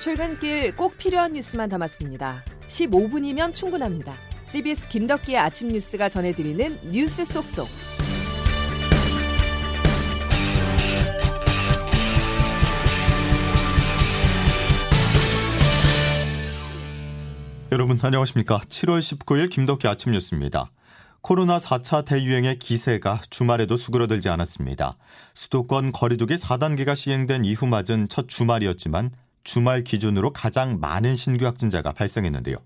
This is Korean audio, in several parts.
출근길 꼭 필요한 뉴스만 담았습니다. 15분이면 충분합니다. CBS 김덕기의 아침 뉴스가 전해드리는 뉴스 속속. 여러분 안녕하십니까. 7월 19일 김덕기 아침 뉴스입니다. 코로나 4차 대유행의 기세가 주말에도 수그러들지 않았습니다. 수도권 거리두기 4단계가 시행된 이후 맞은 첫 주말이었지만 주말 기준으로 가장 많은 신규 확진자가 발생했는데요.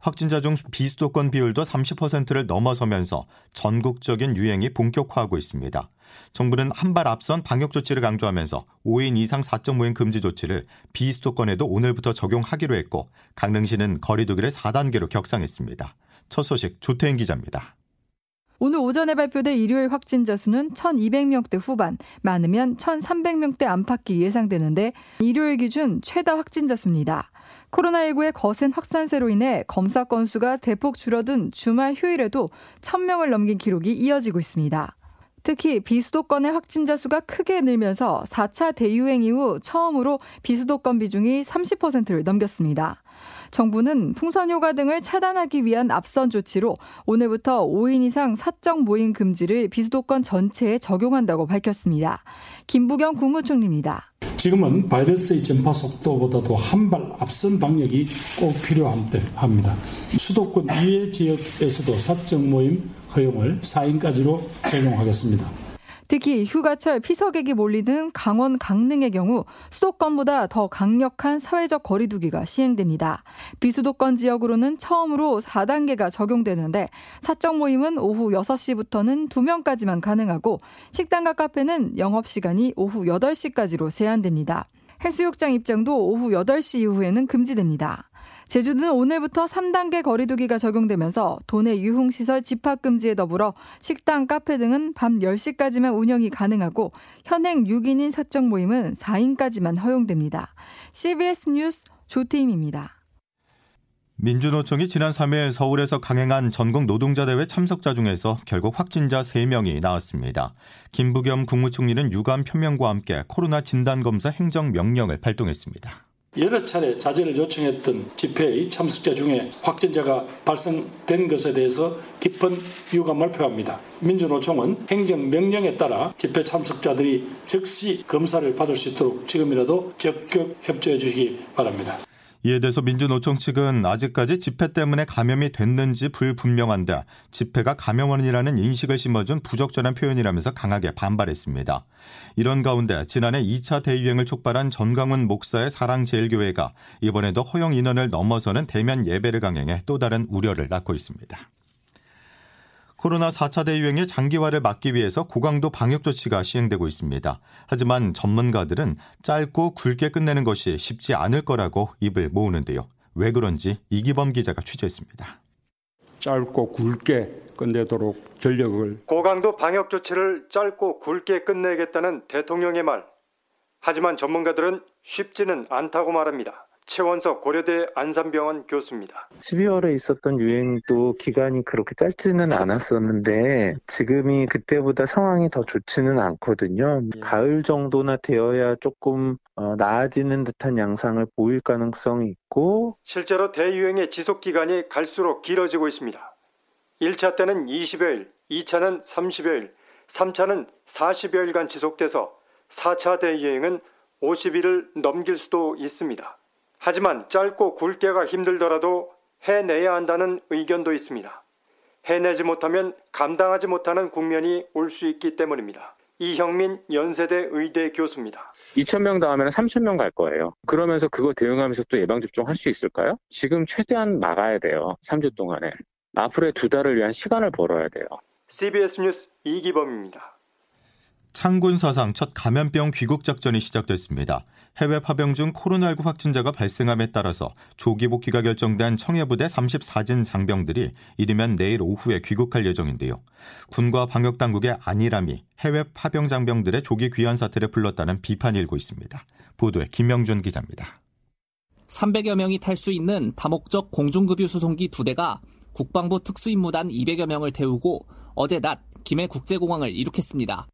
확진자 중 비수도권 비율도 30%를 넘어서면서 전국적인 유행이 본격화하고 있습니다. 정부는 한 발 앞선 방역 조치를 강조하면서 5인 이상 사적 모임 금지 조치를 비수도권에도 오늘부터 적용하기로 했고 강릉시는 거리두기를 4단계로 격상했습니다. 첫 소식 조태인 기자입니다. 오늘 오전에 발표된 일요일 확진자 수는 1,200명대 후반, 많으면 1,300명대 안팎이 예상되는데 일요일 기준 최다 확진자 수입니다. 코로나19의 거센 확산세로 인해 검사 건수가 대폭 줄어든 주말 휴일에도 1,000명을 넘긴 기록이 이어지고 있습니다. 특히 비수도권의 확진자 수가 크게 늘면서 4차 대유행 이후 처음으로 비수도권 비중이 30%를 넘겼습니다. 정부는 풍선 효과 등을 차단하기 위한 앞선 조치로 오늘부터 5인 이상 사적 모임 금지를 비수도권 전체에 적용한다고 밝혔습니다. 김부경 국무총리입니다. 지금은 바이러스의 전파 속도보다도 한 발 앞선 방역이 꼭 필요합니다. 수도권 이외 지역에서도 사적 모임 허용을 4인까지로 적용하겠습니다. 특히 휴가철 피서객이 몰리는 강원 강릉의 경우 수도권보다 더 강력한 사회적 거리두기가 시행됩니다. 비수도권 지역으로는 처음으로 4단계가 적용되는데 사적 모임은 오후 6시부터는 2명까지만 가능하고 식당과 카페는 영업시간이 오후 8시까지로 제한됩니다. 해수욕장 입장도 오후 8시 이후에는 금지됩니다. 제주도는 오늘부터 3단계 거리두기가 적용되면서 도내 유흥시설 집합금지에 더불어 식당, 카페 등은 밤 10시까지만 운영이 가능하고 현행 6인인 사적 모임은 4인까지만 허용됩니다. CBS 뉴스 조태임입니다. 민주노총이 지난 3일 서울에서 강행한 전국 노동자대회 참석자 중에서 결국 확진자 3명이 나왔습니다. 김부겸 국무총리는 유감 표명과 함께 코로나 진단검사 행정명령을 발동했습니다. 여러 차례 자제를 요청했던 집회의 참석자 중에 확진자가 발생된 것에 대해서 깊은 유감을 표합니다. 민주노총은 행정명령에 따라 집회 참석자들이 즉시 검사를 받을 수 있도록 지금이라도 적극 협조해 주시기 바랍니다. 이에 대해서 민주노총 측은 아직까지 집회 때문에 감염이 됐는지 불분명한데 집회가 감염원이라는 인식을 심어준 부적절한 표현이라면서 강하게 반발했습니다. 이런 가운데 지난해 2차 대유행을 촉발한 전광훈 목사의 사랑제일교회가 이번에도 허용 인원을 넘어서는 대면 예배를 강행해 또 다른 우려를 낳고 있습니다. 코로나 4차 대유행의 장기화를 막기 위해서 고강도 방역 조치가 시행되고 있습니다. 하지만 전문가들은 짧고 굵게 끝내는 것이 쉽지 않을 거라고 입을 모으는데요. 왜 그런지 이기범 기자가 취재했습니다. 짧고 굵게 끝내도록 전력을 고강도 방역 조치를 짧고 굵게 끝내겠다는 대통령의 말. 하지만 전문가들은 쉽지는 않다고 말합니다. 최원석 고려대 안산병원 교수입니다. 12월에 있었던 유행도 기간이 그렇게 짧지는 않았었는데 지금이 그때보다 상황이 더 좋지는 않거든요. 예. 가을 정도나 되어야 조금 어, 나아지는 듯한 양상을 보일 가능성이 있고 실제로 대유행의 지속 기간이 갈수록 길어지고 있습니다. 1차 때는 20여일, 2차는 30여일, 3차는 40여일간 지속돼서 4차 대유행은 50일을 넘길 수도 있습니다. 하지만 짧고 굵게가 힘들더라도 해내야 한다는 의견도 있습니다. 해내지 못하면 감당하지 못하는 국면이 올 수 있기 때문입니다. 이형민 연세대 의대 교수입니다. 2,000명 다음에는 3,000명 갈 거예요. 그러면서 그거 대응하면서 또 예방접종 할 수 있을 까요 지금 최대한 막아야 돼요. 3주 동안에. 앞으로의 두 달을 위한 시간을 벌어야 돼요. CBS 뉴스 이기범입니다. 창군 사상 첫 감염병 귀국 작전이 시작됐습니다. 해외 파병 중 코로나19 확진자가 발생함에 따라서 조기 복귀가 결정된 청해부대 34진 장병들이 이르면 내일 오후에 귀국할 예정인데요. 군과 방역 당국의 안일함이 해외 파병 장병들의 조기 귀환 사태를 불렀다는 비판이 일고 있습니다. 보도에 김명준 기자입니다. 300여 명이 탈 수 있는 다목적 공중급유 수송기 두 대가 국방부 특수임무단 200여 명을 태우고 어제 낮 김해 국제공항을 이륙했습니다.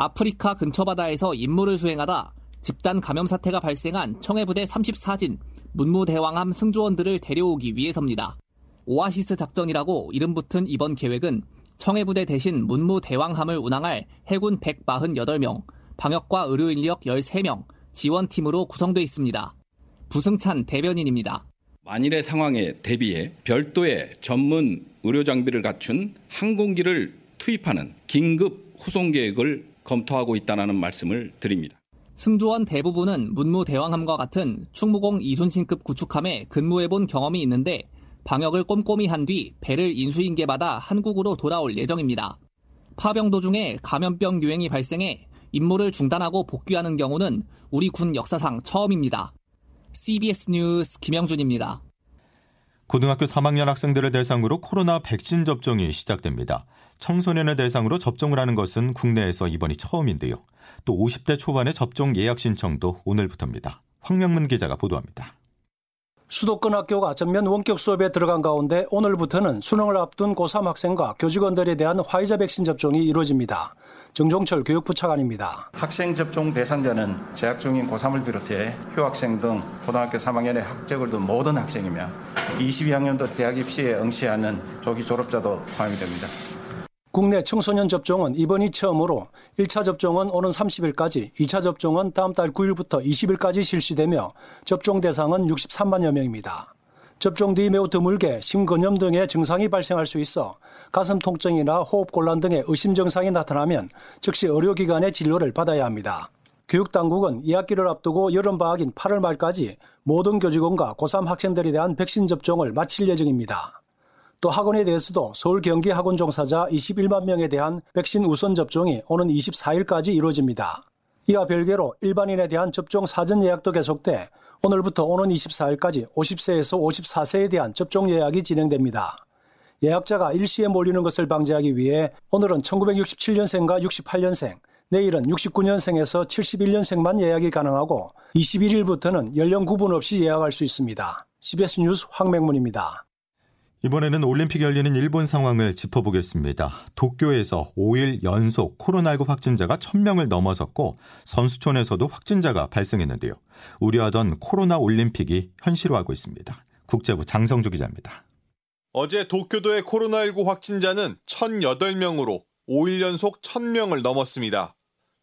아프리카 근처 바다에서 임무를 수행하다 집단 감염 사태가 발생한 청해부대 34진 문무대왕함 승조원들을 데려오기 위해서입니다. 오아시스 작전이라고 이름 붙은 이번 계획은 청해부대 대신 문무대왕함을 운항할 해군 148명, 방역과 의료 인력 13명, 지원팀으로 구성되어 있습니다. 부승찬 대변인입니다. 만일의 상황에 대비해 별도의 전문 의료 장비를 갖춘 항공기를 투입하는 긴급 후송 계획을 검토하고 있다는 말씀을 드립니다. 승조원 대부분은 문무대왕함과 같은 충무공 이순신급 구축함에 근무해본 경험이 있는데 방역을 꼼꼼히 한 뒤 배를 인수인계받아 한국으로 돌아올 예정입니다. 파병 도중에 감염병 유행이 발생해 임무를 중단하고 복귀하는 경우는 우리 군 역사상 처음입니다. CBS 뉴스 김영준입니다. 고등학교 3학년 학생들을 대상으로 코로나 백신 접종이 시작됩니다. 청소년을 대상으로 접종을 하는 것은 국내에서 이번이 처음인데요. 또 50대 초반의 접종 예약 신청도 오늘부터입니다. 황명문 기자가 보도합니다. 수도권 학교가 전면 원격 수업에 들어간 가운데 오늘부터는 수능을 앞둔 고3 학생과 교직원들에 대한 화이자 백신 접종이 이루어집니다. 정종철 교육부 차관입니다. 학생 접종 대상자는 재학 중인 고3을 비롯해 휴학생 등 고등학교 3학년의 학적을 둔 모든 학생이며 22학년도 대학 입시에 응시하는 조기 졸업자도 포함이 됩니다. 국내 청소년 접종은 이번이 처음으로 1차 접종은 오는 30일까지, 2차 접종은 다음 달 9일부터 20일까지 실시되며 접종 대상은 63만여 명입니다. 접종 뒤 매우 드물게 심근염 등의 증상이 발생할 수 있어 가슴 통증이나 호흡 곤란 등의 의심 증상이 나타나면 즉시 의료기관의 진료를 받아야 합니다. 교육당국은 2학기를 앞두고 여름방학인 8월 말까지 모든 교직원과 고3 학생들에 대한 백신 접종을 마칠 예정입니다. 또 학원에 대해서도 서울 경기 학원 종사자 21만 명에 대한 백신 우선 접종이 오는 24일까지 이루어집니다. 이와 별개로 일반인에 대한 접종 사전 예약도 계속돼 오늘부터 오는 24일까지 50세에서 54세에 대한 접종 예약이 진행됩니다. 예약자가 일시에 몰리는 것을 방지하기 위해 오늘은 1967년생과 68년생, 내일은 69년생에서 71년생만 예약이 가능하고 21일부터는 연령 구분 없이 예약할 수 있습니다. CBS 뉴스 황맹문입니다. 이번에는 올림픽 열리는 일본 상황을 짚어보겠습니다. 도쿄에서 5일 연속 코로나19 확진자가 1000명을 넘어섰고 선수촌에서도 확진자가 발생했는데요. 우려하던 코로나 올림픽이 현실화하고 있습니다. 국제부 장성주 기자입니다. 어제 도쿄도의 코로나19 확진자는 1008명으로 5일 연속 1000명을 넘었습니다.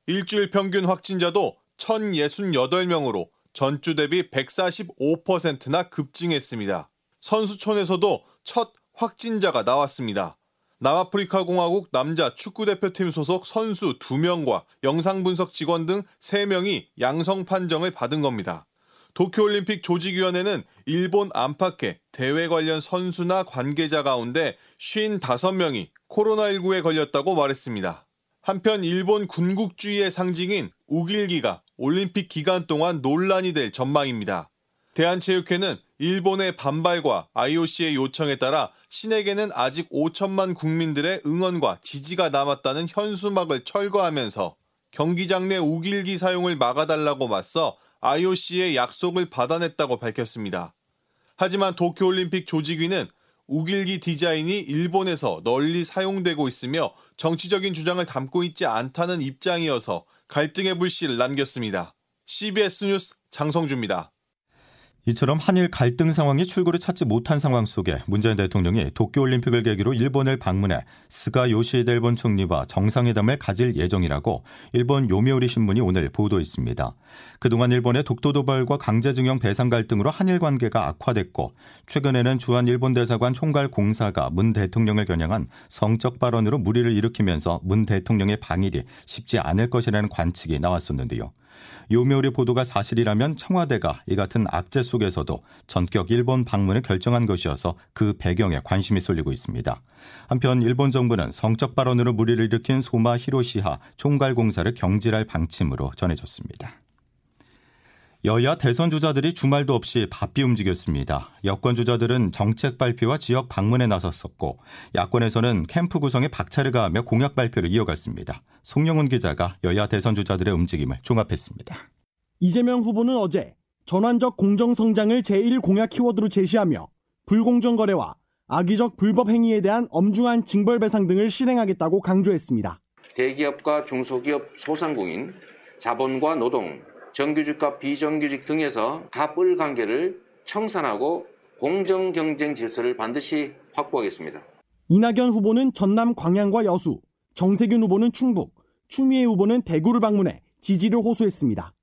일주일 평균 확진자도 1068명으로 전주 대비 145%나 급증했습니다. 선수촌에서도 첫 확진자가 나왔습니다. 남아프리카 공화국 남자 축구대표팀 소속 선수 2명과 영상분석 직원 등 3명이 양성 판정을 받은 겁니다. 도쿄올림픽 조직위원회는 일본 안팎의 대회 관련 선수나 관계자 가운데 55명이 코로나19에 걸렸다고 말했습니다. 한편 일본 군국주의의 상징인 우길기가 올림픽 기간 동안 논란이 될 전망입니다. 대한체육회는 일본의 반발과 IOC의 요청에 따라 신에게는 아직 5천만 국민들의 응원과 지지가 남았다는 현수막을 철거하면서 경기장 내 우길기 사용을 막아달라고 맞서 IOC의 약속을 받아냈다고 밝혔습니다. 하지만 도쿄올림픽 조직위는 우길기 디자인이 일본에서 널리 사용되고 있으며 정치적인 주장을 담고 있지 않다는 입장이어서 갈등의 불씨를 남겼습니다. CBS 뉴스 장성주입니다. 이처럼 한일 갈등 상황이 출구를 찾지 못한 상황 속에 문재인 대통령이 도쿄올림픽을 계기로 일본을 방문해 스가 요시히데 일본 총리와 정상회담을 가질 예정이라고 일본 요미우리 신문이 오늘 보도했습니다. 그동안 일본의 독도 도발과 강제징용 배상 갈등으로 한일 관계가 악화됐고 최근에는 주한 일본 대사관 총괄 공사가 문 대통령을 겨냥한 성적 발언으로 무리를 일으키면서 문 대통령의 방일이 쉽지 않을 것이라는 관측이 나왔었는데요. 요묘리 보도가 사실이라면 청와대가 이 같은 악재 속에서도 전격 일본 방문을 결정한 것이어서 그 배경에 관심이 쏠리고 있습니다. 한편 일본 정부는 성적 발언으로 무리를 일으킨 소마 히로시하 총괄공사를 경질할 방침으로 전해졌습니다. 여야 대선 주자들이 주말도 없이 바삐 움직였습니다. 여권 주자들은 정책 발표와 지역 방문에 나섰었고 야권에서는 캠프 구성에 박차를 가하며 공약 발표를 이어갔습니다. 송영훈 기자가 여야 대선 주자들의 움직임을 종합했습니다. 이재명 후보는 어제 전환적 공정성장을 제1 공약 키워드로 제시하며 불공정 거래와 악의적 불법 행위에 대한 엄중한 징벌 배상 등을 실행하겠다고 강조했습니다. 대기업과 중소기업 소상공인, 자본과 노동, 정규직과 비정규직 등에서 갑을 관계를 청산하고 공정 경쟁 질서를 반드시 확보하겠습니다. 이낙연 후보는 전남 광양과 여수, 정세균 후보는 충북, 추미애 후보는 대구를 방문해 지지를 호소했습니다.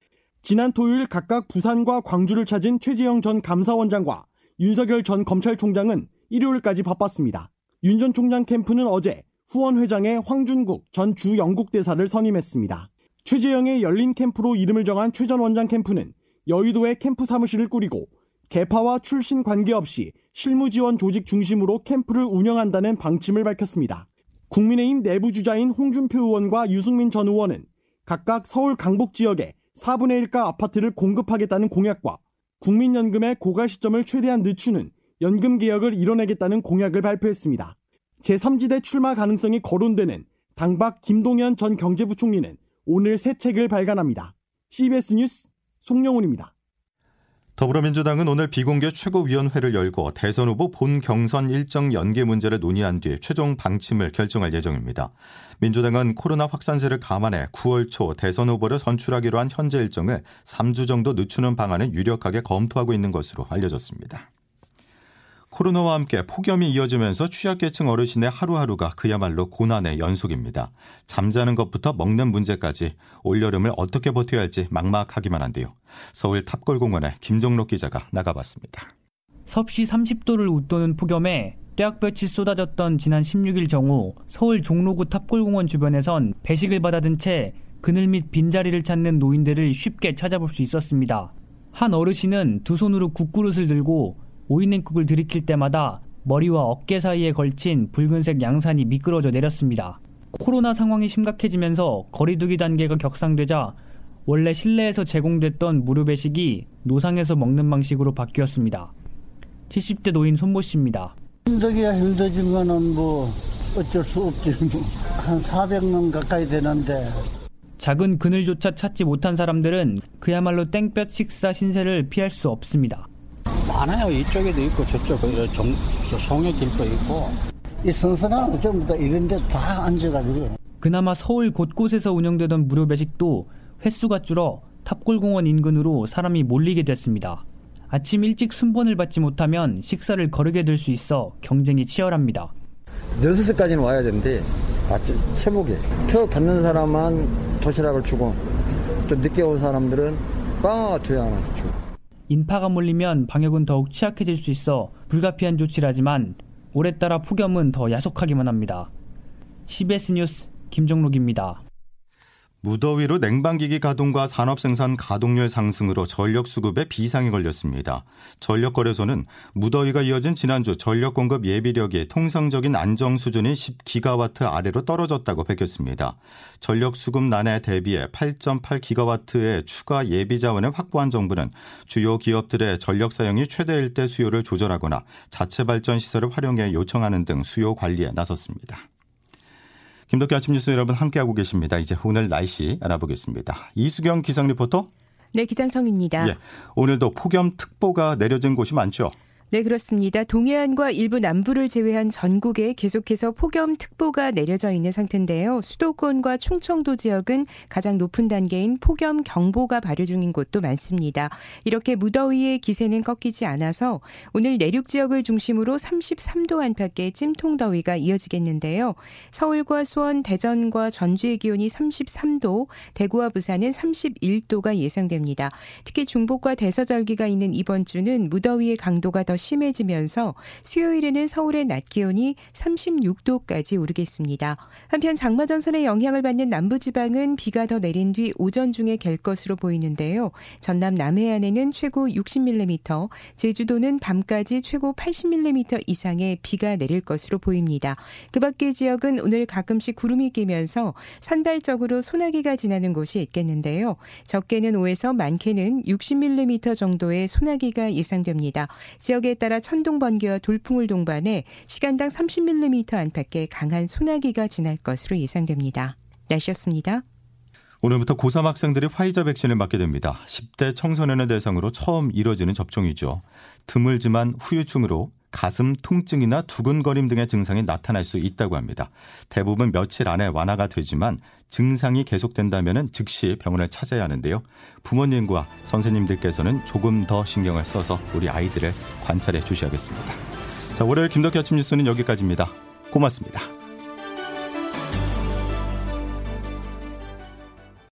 지난 토요일 각각 부산과 광주를 찾은 최재형 전 감사원장과 윤석열 전 검찰총장은 일요일까지 바빴습니다. 윤 전 총장 캠프는 어제 후원회장에 황준국 전 주영국 대사를 선임했습니다. 최재형의 열린 캠프로 이름을 정한 최 전 원장 캠프는 여의도에 캠프 사무실을 꾸리고 개파와 출신 관계없이 실무 지원 조직 중심으로 캠프를 운영한다는 방침을 밝혔습니다. 국민의힘 내부 주자인 홍준표 의원과 유승민 전 의원은 각각 서울 강북 지역에 4분의 1가 아파트를 공급하겠다는 공약과 국민연금의 고갈 시점을 최대한 늦추는 연금 개혁을 이뤄내겠다는 공약을 발표했습니다. 제3지대 출마 가능성이 거론되는 당박 김동연 전 경제부총리는 오늘 새 책을 발간합니다. CBS 뉴스 송영훈입니다. 더불어민주당은 오늘 비공개 최고위원회를 열고 대선 후보 본 경선 일정 연계 문제를 논의한 뒤 최종 방침을 결정할 예정입니다. 민주당은 코로나 확산세를 감안해 9월 초 대선 후보를 선출하기로 한 현재 일정을 3주 정도 늦추는 방안을 유력하게 검토하고 있는 것으로 알려졌습니다. 코로나와 함께 폭염이 이어지면서 취약계층 어르신의 하루하루가 그야말로 고난의 연속입니다. 잠자는 것부터 먹는 문제까지 올여름을 어떻게 버텨야 할지 막막하기만 한데요. 서울 탑골공원에 김종록 기자가 나가봤습니다. 섭씨 30도를 웃도는 폭염에 떼약볕이 쏟아졌던 지난 16일 정오 서울 종로구 탑골공원 주변에선 배식을 받아든 채 그늘 및 빈자리를 찾는 노인들을 쉽게 찾아볼 수 있었습니다. 한 어르신은 두 손으로 국그릇을 들고 오이냉국을 들이킬 때마다 머리와 어깨 사이에 걸친 붉은색 양산이 미끄러져 내렸습니다. 코로나 상황이 심각해지면서 거리두기 단계가 격상되자 원래 실내에서 제공됐던 무료 배식이 노상에서 먹는 방식으로 바뀌었습니다. 70대 노인 손모 씨입니다. 힘들기야 거는 뭐 어쩔 수 없지. 뭐. 한 400명 가까이 되는데. 작은 그늘조차 찾지 못한 사람들은 그야말로 땡볕 식사 신세를 피할 수 없습니다. 많아요. 이쪽에도 있고 저쪽 정, 송해길도 있고 이 선선하고 전부 다 이런 데 다 앉아가지고 그나마 서울 곳곳에서 운영되던 무료 배식도 횟수가 줄어 탑골공원 인근으로 사람이 몰리게 됐습니다. 아침 일찍 순번을 받지 못하면 식사를 거르게 될 수 있어 경쟁이 치열합니다. 6시까지는 와야 되는데 아침 새벽에 표 받는 사람만 도시락을 주고 좀 늦게 온 사람들은 빵 줘야 주고 인파가 몰리면 방역은 더욱 취약해질 수 있어 불가피한 조치라지만 올해 따라 폭염은 더 야속하기만 합니다. CBS 뉴스 김종록입니다. 무더위로 냉방기기 가동과 산업생산 가동률 상승으로 전력 수급에 비상이 걸렸습니다. 전력거래소는 무더위가 이어진 지난주 전력 공급 예비력이 통상적인 안정 수준인 10기가와트 아래로 떨어졌다고 밝혔습니다. 전력 수급난에 대비해 8.8기가와트의 추가 예비 자원을 확보한 정부는 주요 기업들의 전력 사용이 최대일 때 수요를 조절하거나 자체 발전 시설을 활용해 요청하는 등 수요 관리에 나섰습니다. 김덕기 아침 뉴스 여러분 함께하고 계십니다. 이제 오늘 날씨 알아보겠습니다. 이수경 기상 리포터. 네, 기상청입니다. 예, 오늘도 폭염특보가 내려진 곳이 많죠. 네, 그렇습니다. 동해안과 일부 남부를 제외한 전국에 계속해서 폭염특보가 내려져 있는 상태인데요. 수도권과 충청도 지역은 가장 높은 단계인 폭염 경보가 발효 중인 곳도 많습니다. 이렇게 무더위의 기세는 꺾이지 않아서 오늘 내륙 지역을 중심으로 33도 안팎의 찜통더위가 이어지겠는데요. 서울과 수원, 대전과 전주의 기온이 33도, 대구와 부산은 31도가 예상됩니다. 특히 중복과 대서절기가 있는 이번 주는 무더위의 강도가 더 심해지면서 수요일에는 서울의 낮 기온이 36도까지 오르겠습니다. 한편 장마 전선의 영향을 받는 남부지방은 비가 더 내린 뒤 오전 중에 갤 것으로 보이는데요. 전남 남해안에는 최고 60mm, 제주도는 밤까지 최고 80mm 이상의 비가 내릴 것으로 보입니다. 그 밖의 지역은 오늘 가끔씩 구름이 끼면서 산발적으로 소나기가 지나는 곳이 있겠는데요. 적게는 5에서 많게는 60mm 정도의 소나기가 예상됩니다. 지역 에 따라 천둥 번개와 돌풍을 동반해 시간당 30mm 안팎의 강한 소나기가 지날 것으로 예상됩니다. 날씨였습니다. 오늘부터 고3 학생들이 화이자 백신을 맞게 됩니다. 10대 청소년을 대상으로 처음 이뤄지는 접종이죠. 드물지만 후유증으로 가슴 통증이나 두근거림 등의 증상이 나타날 수 있다고 합니다. 대부분 며칠 안에 완화가 되지만 증상이 계속된다면 즉시 병원을 찾아야 하는데요. 부모님과 선생님들께서는 조금 더 신경을 써서 우리 아이들을 관찰해 주셔야겠습니다. 자, 월요일 김덕기 아침 뉴스는 여기까지입니다. 고맙습니다.